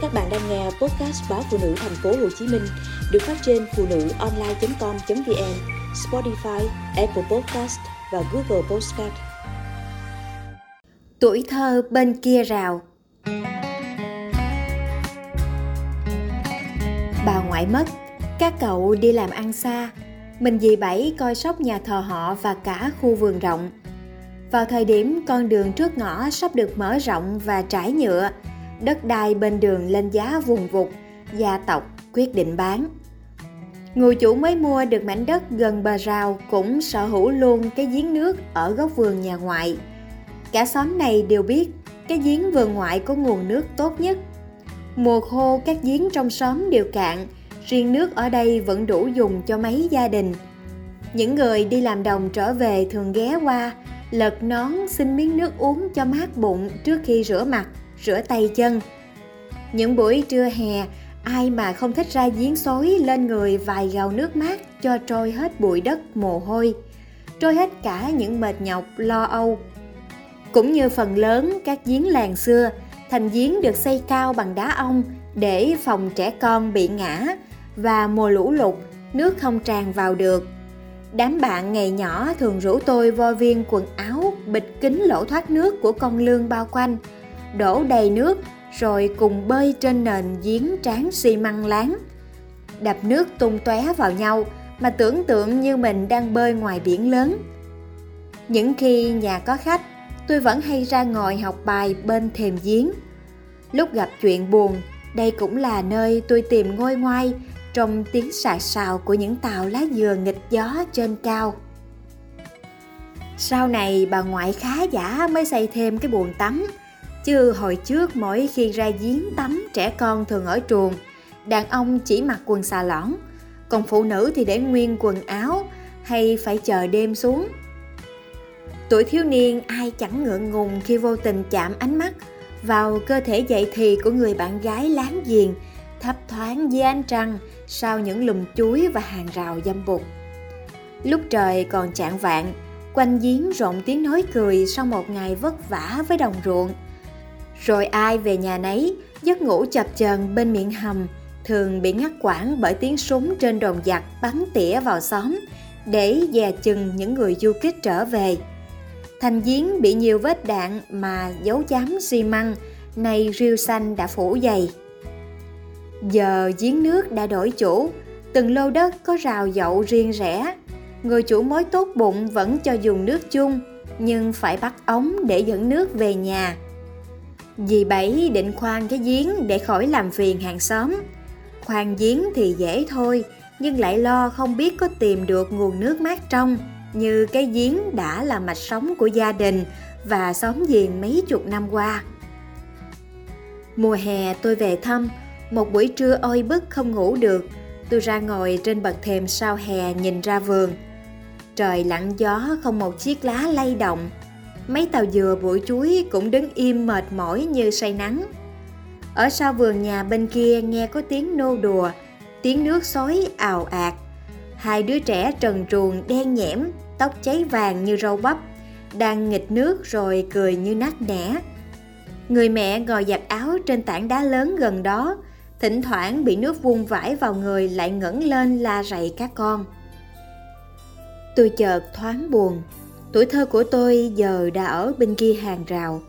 Các bạn đang nghe podcast báo phụ nữ thành phố Hồ Chí Minh được phát trên phụ nữ online.com.vn, Spotify, Apple Podcast và Google Podcast. Tuổi thơ bên kia rào Bà ngoại mất, các cậu đi làm ăn xa, mình dì bảy coi sóc nhà thờ họ và cả khu vườn rộng. Vào thời điểm con đường trước ngõ sắp được mở rộng và trải nhựa, đất đai bên đường lên giá vùng vụt, gia tộc quyết định bán. Người chủ mới mua được mảnh đất gần bờ rào cũng sở hữu luôn cái giếng nước ở góc vườn nhà ngoại. Cả xóm này đều biết cái giếng vườn ngoại có nguồn nước tốt nhất. Mùa khô các giếng trong xóm đều cạn, riêng nước ở đây vẫn đủ dùng cho mấy gia đình. Những người đi làm đồng trở về thường ghé qua, lật nón xin miếng nước uống cho mát bụng trước khi rửa mặt rửa tay chân. Những buổi trưa hè, ai mà không thích ra giếng xối lên người vài gào nước mát cho trôi hết bụi đất mồ hôi, trôi hết cả những mệt nhọc lo âu. Cũng như phần lớn các giếng làng xưa, thành giếng được xây cao bằng đá ong để phòng trẻ con bị ngã và mùa lũ lụt nước không tràn vào được. Đám bạn ngày nhỏ thường rủ tôi vo viên quần áo bịt kín lỗ thoát nước của con lương bao quanh – đổ đầy nước rồi cùng bơi trên nền giếng tráng xi măng láng. Đập nước tung tóe vào nhau mà tưởng tượng như mình đang bơi ngoài biển lớn. Những khi nhà có khách, tôi vẫn hay ra ngồi học bài bên thềm giếng. Lúc gặp chuyện buồn, đây cũng là nơi tôi tìm ngôi ngoai trong tiếng sạc sào của những tàu lá dừa nghịch gió trên cao. Sau này bà ngoại khá giả mới xây thêm cái buồng tắm Chứ hồi trước mỗi khi ra giếng tắm trẻ con thường ở chuồng, đàn ông chỉ mặc quần xà lõn, còn phụ nữ thì để nguyên quần áo hay phải chờ đêm xuống. Tuổi thiếu niên ai chẳng ngượng ngùng khi vô tình chạm ánh mắt vào cơ thể dậy thì của người bạn gái láng giềng, thấp thoáng dưới ánh trăng sau những lùm chuối và hàng rào dâm bụt. Lúc trời còn chạng vạn, quanh giếng rộn tiếng nói cười sau một ngày vất vả với đồng ruộng – rồi ai về nhà nấy, giấc ngủ chập chờn bên miệng hầm, thường bị ngắt quãng bởi tiếng súng trên đồn giặc bắn tỉa vào xóm để dè chừng những người du kích trở về. Thành giếng bị nhiều vết đạn mà dấu chám xi măng, nay rêu xanh đã phủ dày. Giờ giếng nước đã đổi chủ, từng lô đất có rào dậu riêng rẽ. Người chủ mối tốt bụng vẫn cho dùng nước chung, nhưng phải bắt ống để dẫn nước về nhà – Dì Bảy định khoan cái giếng để khỏi làm phiền hàng xóm. Khoan giếng thì dễ thôi, nhưng lại lo không biết có tìm được nguồn nước mát trong như cái giếng đã là mạch sống của gia đình và xóm giềng mấy chục năm qua. Mùa hè tôi về thăm, một buổi trưa oi bức không ngủ được, tôi ra ngồi trên bậc thềm sau hè nhìn ra vườn. Trời lặng gió không một chiếc lá lay động, mấy tàu dừa bụi chuối cũng đứng im mệt mỏi như say nắng. Ở sau vườn nhà bên kia nghe có tiếng nô đùa, tiếng nước xối ào ạt. Hai đứa trẻ trần truồng đen nhẽm, tóc cháy vàng như rau bắp, đang nghịch nước rồi cười như nát nẻ. Người mẹ ngồi giặt áo trên tảng đá lớn gần đó, thỉnh thoảng bị nước vung vãi vào người lại ngẩng lên la rầy các con. Tôi chợt thoáng buồn, Tuổi thơ của tôi giờ đã ở bên kia hàng rào,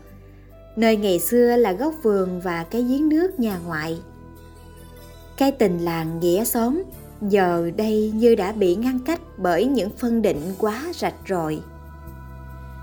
nơi ngày xưa là góc vườn và cái giếng nước nhà ngoại. Cái tình làng nghĩa xóm giờ đây như đã bị ngăn cách bởi những phân định quá rạch ròi.